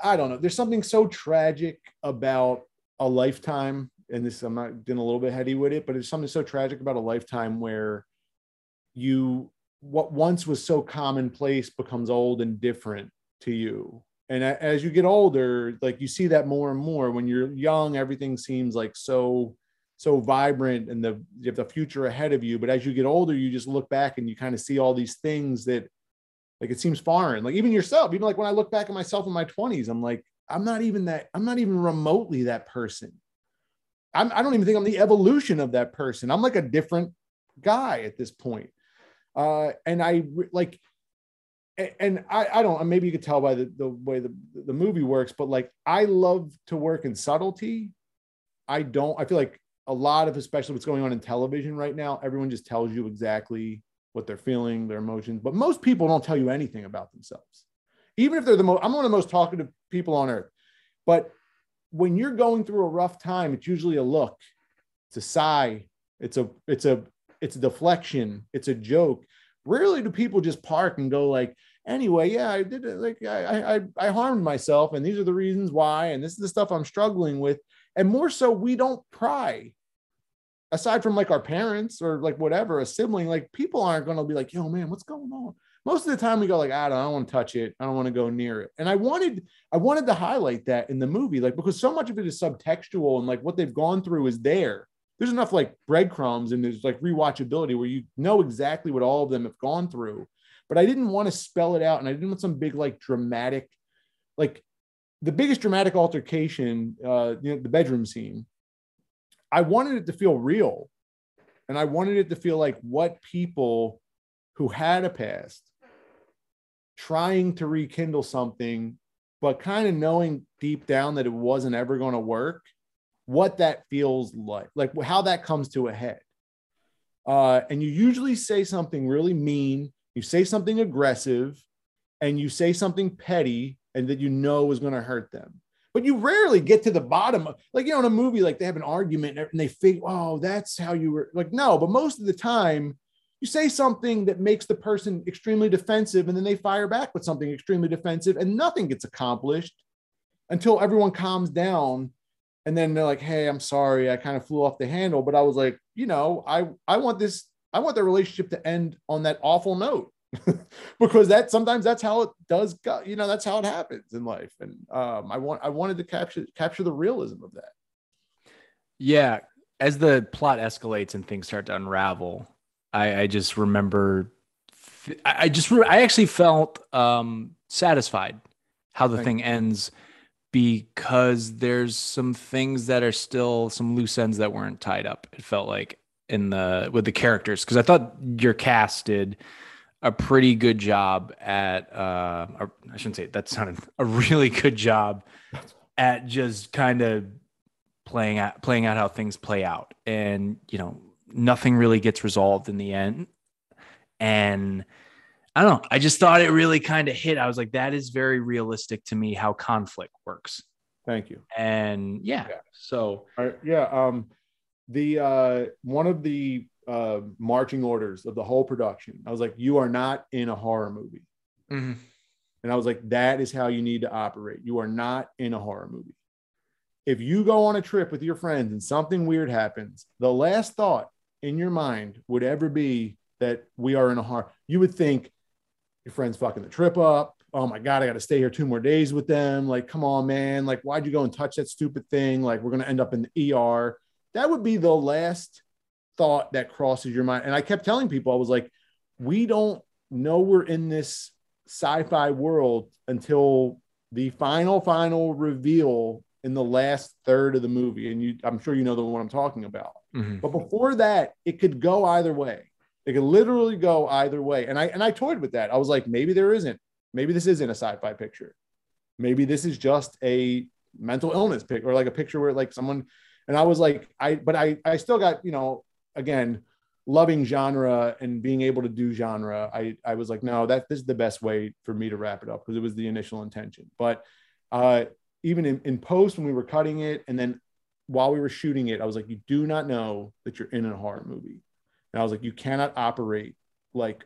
I don't know. There's something so tragic about a lifetime, and this I'm not getting a little bit heady with it, but there's something so tragic about a lifetime where you what once was so commonplace becomes old and different to you. And as you get older, like you see that more and more. When you're young, everything seems like so so vibrant and the you have the future ahead of you. But as you get older, you just look back and you kind of see all these things that like it seems foreign. Like even yourself, even like when I look back at myself in my 20s, I'm like, I'm not even that, I'm not even remotely that person. I'm, I don't even think I'm the evolution of that person. I'm like a different guy at this point. Uh, and I like, and I, I don't, maybe you could tell by the, the way the, the movie works, but like, I love to work in subtlety. I don't, I feel like a lot of, especially what's going on in television right now, everyone just tells you exactly what they're feeling, their emotions. But most people don't tell you anything about themselves, even if they're the most. I'm one of the most talkative people on earth, but when you're going through a rough time, it's usually a look, it's a sigh, it's a it's a it's a deflection, it's a joke. Rarely do people just park and go like, anyway, yeah, I did it. Like I I I harmed myself, and these are the reasons why, and this is the stuff I'm struggling with. And more so, we don't pry. Aside from like our parents or like whatever, a sibling, like people aren't going to be like, yo, man, what's going on? most of the time we go like, I don't, I don't want to touch it. I don't want to go near it. And I wanted, I wanted to highlight that in the movie, like because so much of it is subtextual and like what they've gone through is there. There's enough like breadcrumbs and there's like rewatchability where you know exactly what all of them have gone through. But I didn't want to spell it out, and I didn't want some big like dramatic, like the biggest dramatic altercation, uh, you know, the bedroom scene. I wanted it to feel real, and I wanted it to feel like what people who had a past trying to rekindle something, but kind of knowing deep down that it wasn't ever going to work, what that feels like, like how that comes to a head. Uh, and you usually say something really mean, you say something aggressive, and you say something petty and that you know is going to hurt them. But you rarely get to the bottom of, like, you know, in a movie, like they have an argument and they figure, oh, that's how you were like, no, but most of the time, you say something that makes the person extremely defensive and then they fire back with something extremely defensive and nothing gets accomplished until everyone calms down and then they're like hey i'm sorry i kind of flew off the handle but i was like you know i i want this i want the relationship to end on that awful note because that sometimes that's how it does go you know that's how it happens in life and um i want i wanted to capture capture the realism of that yeah as the plot escalates and things start to unravel I, I just remember, I just, I actually felt um, satisfied how the Thank thing you. ends because there's some things that are still some loose ends that weren't tied up. It felt like in the with the characters because I thought your cast did a pretty good job at uh or I shouldn't say that sounded a really good job at just kind of playing out playing out how things play out and you know nothing really gets resolved in the end. And I don't know. I just thought it really kind of hit. I was like, that is very realistic to me how conflict works. Thank you. And yeah, yeah. so yeah, um, the uh, one of the uh, marching orders of the whole production, I was like, you are not in a horror movie. Mm-hmm. And I was like, that is how you need to operate. You are not in a horror movie. If you go on a trip with your friends and something weird happens, the last thought in your mind would ever be that we are in a horror. you would think your friend's fucking the trip up. Oh my God, I got to stay here two more days with them. Like, come on, man. Like, why'd you go and touch that stupid thing? Like, we're going to end up in the ER. That would be the last thought that crosses your mind. And I kept telling people, I was like, we don't know we're in this sci fi world until the final, final reveal in the last third of the movie. And you, I'm sure you know the one I'm talking about. Mm-hmm. But before that, it could go either way. It could literally go either way. And I and I toyed with that. I was like, maybe there isn't. Maybe this isn't a sci-fi picture. Maybe this is just a mental illness pic or like a picture where like someone and I was like, I but I I still got, you know, again, loving genre and being able to do genre. I I was like, no, that this is the best way for me to wrap it up because it was the initial intention. But uh even in, in post when we were cutting it and then while we were shooting it, I was like, you do not know that you're in a horror movie. And I was like, you cannot operate like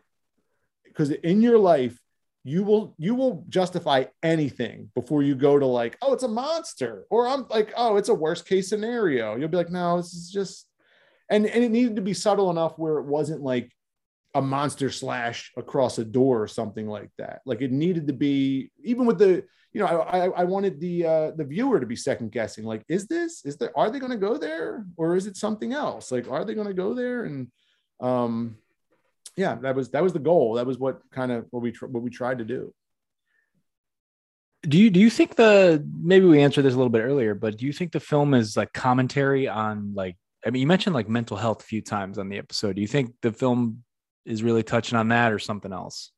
because in your life, you will you will justify anything before you go to like, oh, it's a monster, or I'm like, oh, it's a worst case scenario. You'll be like, no, this is just and and it needed to be subtle enough where it wasn't like a monster slash across a door or something like that. Like it needed to be even with the you know, I, I wanted the uh, the viewer to be second guessing. Like, is this is there? Are they going to go there, or is it something else? Like, are they going to go there? And um, yeah, that was that was the goal. That was what kind of what we tr- what we tried to do. Do you do you think the maybe we answered this a little bit earlier, but do you think the film is like commentary on like I mean you mentioned like mental health a few times on the episode. Do you think the film is really touching on that or something else?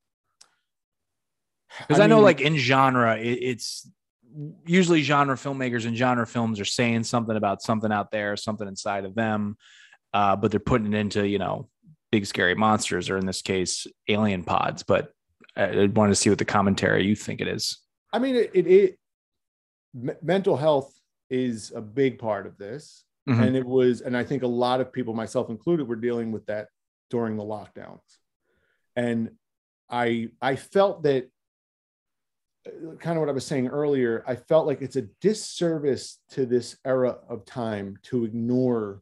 Because I, I, know, like in genre, it, it's usually genre filmmakers and genre films are saying something about something out there, something inside of them, uh, but they're putting it into you know big scary monsters, or in this case, alien pods. But I wanted to see what the commentary you think it is. I mean, it, it, it mental health is a big part of this. Mm-hmm. And it was, and I think a lot of people, myself included, were dealing with that during the lockdowns. And I I felt that uh, kind of what I was saying earlier, I felt like it's a disservice to this era of time to ignore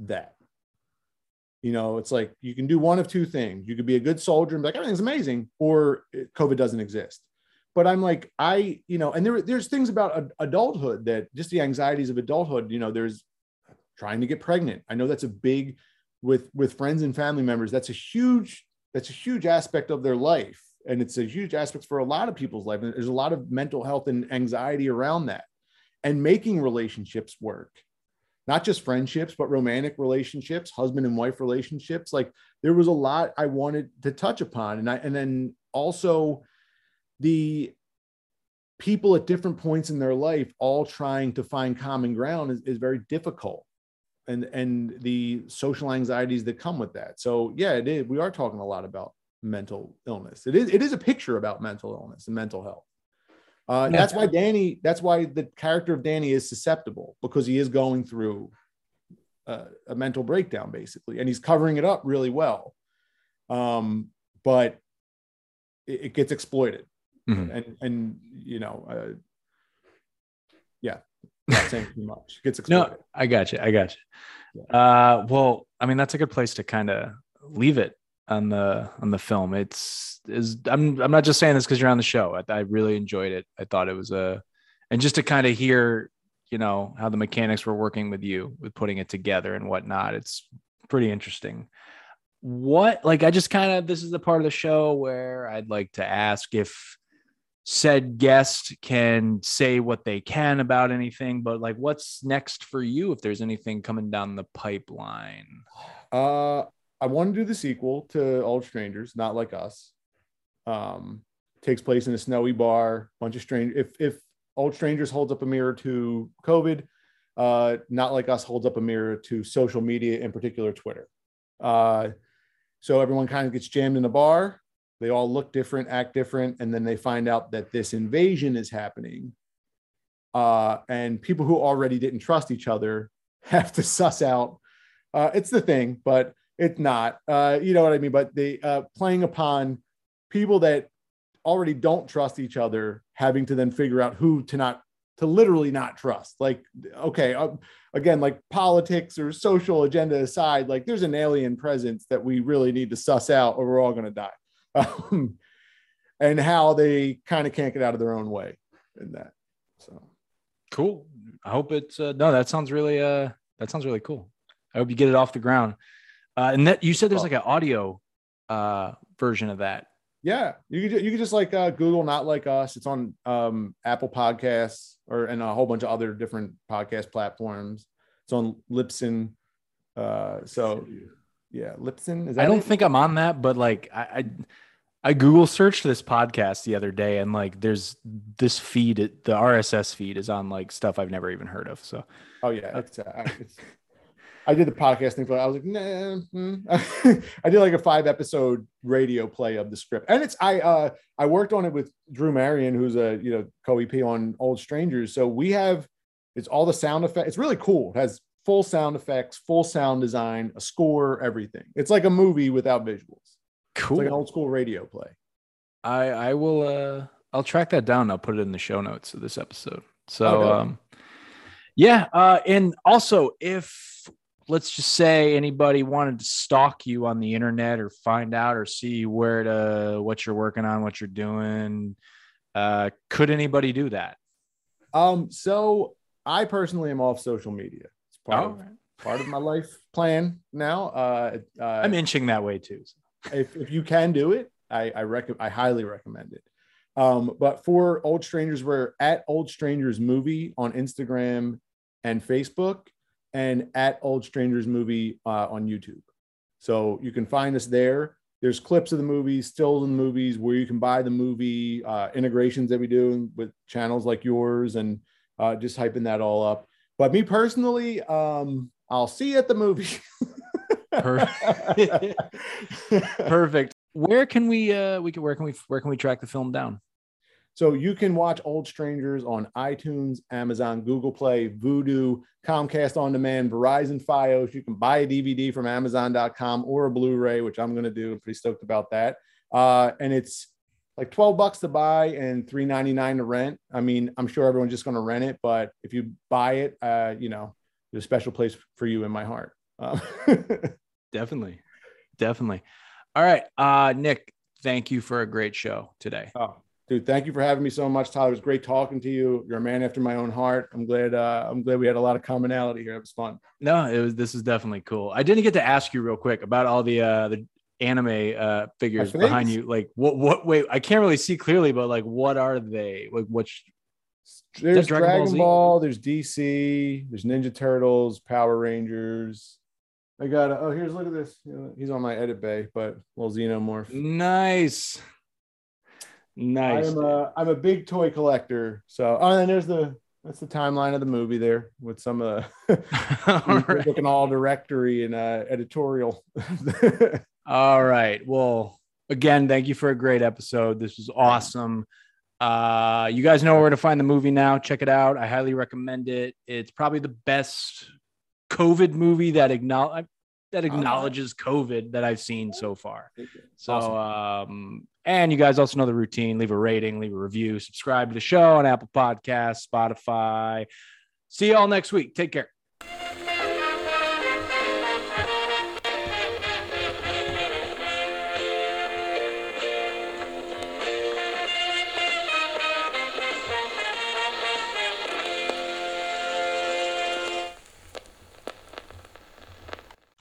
that. You know, it's like you can do one of two things. You could be a good soldier and be like, everything's amazing, or COVID doesn't exist. But I'm like, I, you know, and there, there's things about adulthood that just the anxieties of adulthood, you know, there's trying to get pregnant. I know that's a big with with friends and family members. That's a huge, that's a huge aspect of their life. And it's a huge aspect for a lot of people's life. And there's a lot of mental health and anxiety around that. And making relationships work not just friendships, but romantic relationships, husband and wife relationships. Like there was a lot I wanted to touch upon. And I, and then also the people at different points in their life, all trying to find common ground is, is very difficult. And, and the social anxieties that come with that. So yeah, it is. We are talking a lot about mental illness. It is, it is a picture about mental illness and mental health. Uh, that's why Danny. That's why the character of Danny is susceptible because he is going through a, a mental breakdown, basically, and he's covering it up really well. Um, but it, it gets exploited, mm-hmm. and and you know, uh, yeah, not saying too much. Gets. No, I got you. I got you. Uh, well, I mean, that's a good place to kind of leave it on the on the film. It's is I'm I'm not just saying this because you're on the show. I, I really enjoyed it. I thought it was a and just to kind of hear you know how the mechanics were working with you with putting it together and whatnot. It's pretty interesting. What like I just kind of this is the part of the show where I'd like to ask if said guest can say what they can about anything but like what's next for you if there's anything coming down the pipeline uh I want to do the sequel to Old Strangers, not like us. Um, takes place in a snowy bar, bunch of strange. If if Old Strangers holds up a mirror to COVID, uh, not like us holds up a mirror to social media, in particular Twitter. Uh, so everyone kind of gets jammed in a bar. They all look different, act different, and then they find out that this invasion is happening. Uh, and people who already didn't trust each other have to suss out. Uh, it's the thing, but it's not. Uh, you know what I mean? But they uh, playing upon people that already don't trust each other, having to then figure out who to not to literally not trust. Like, okay, uh, again, like politics or social agenda aside, like there's an alien presence that we really need to suss out, or we're all going to die. Um, and how they kind of can't get out of their own way in that. So cool. I hope it's uh, no. That sounds really uh that sounds really cool. I hope you get it off the ground. Uh, and that you said there's like an audio uh, version of that. Yeah, you could you could just like uh, Google "Not Like Us." It's on um, Apple Podcasts or and a whole bunch of other different podcast platforms. It's on Libsyn. Uh, so yeah, Libsyn. I don't it? think I'm on that, but like I, I I Google searched this podcast the other day, and like there's this feed, the RSS feed is on like stuff I've never even heard of. So, oh yeah, it's, uh, it's I did the podcast thing. I was like, nah. Hmm. I did like a five episode radio play of the script, and it's I uh I worked on it with Drew Marion, who's a you know co EP on Old Strangers. So we have it's all the sound effects. It's really cool. It has full sound effects, full sound design, a score, everything. It's like a movie without visuals. Cool. It's like an old school radio play. I I will uh I'll track that down. I'll put it in the show notes of this episode. So okay. um yeah, uh and also if let's just say anybody wanted to stalk you on the internet or find out or see where to what you're working on, what you're doing, uh, could anybody do that? Um, so I personally am off social media. Part, oh, of, right. part of my life plan now. Uh, uh, I'm inching that way too. So. If, if you can do it, I I, rec- I highly recommend it. Um, but for Old Strangers, we're at Old Strangers Movie on Instagram and Facebook and at Old Strangers Movie uh, on YouTube. So you can find us there. There's clips of the movies, stills in the movies, where you can buy the movie uh, integrations that we do with channels like yours, and uh, just hyping that all up. But me personally, um, I'll see you at the movie. Perfect. Perfect. Where can we uh we can where can we where can we track the film down? So you can watch Old Strangers on iTunes, Amazon, Google Play, Vudu, Comcast On Demand, Verizon Fios. You can buy a DVD from Amazon.com or a Blu-ray, which I'm going to do. I'm pretty stoked about that. Uh, and it's like 12 bucks to buy and 3.99 to rent. I mean, I'm sure everyone's just going to rent it, but if you buy it, uh, you know, there's a special place for you in my heart. Um, definitely, definitely. All right, uh, Nick, thank you for a great show today. Oh, dude, thank you for having me so much, Tyler. It was great talking to you. You're a man after my own heart. I'm glad. Uh, I'm glad we had a lot of commonality here. It was fun. No, it was. This is definitely cool. I didn't get to ask you real quick about all the uh, the anime uh figures behind you like what what wait i can't really see clearly but like what are they? Like which there's dragon, dragon ball, ball, there's dc there's ninja turtles power rangers. I got oh here's look at this. He's on my edit bay but little xenomorph. Nice. Nice. I'm a i'm a big toy collector so oh and there's the that's the timeline of the movie there with some uh all right. looking all directory and uh editorial All right. Well, again, thank you for a great episode. This was awesome. Uh, you guys know where to find the movie now. Check it out. I highly recommend it. It's probably the best COVID movie that acknowledge that acknowledges COVID that I've seen so far. So, awesome. um, and you guys also know the routine. Leave a rating, leave a review, subscribe to the show on Apple Podcasts, Spotify. See you all next week. Take care.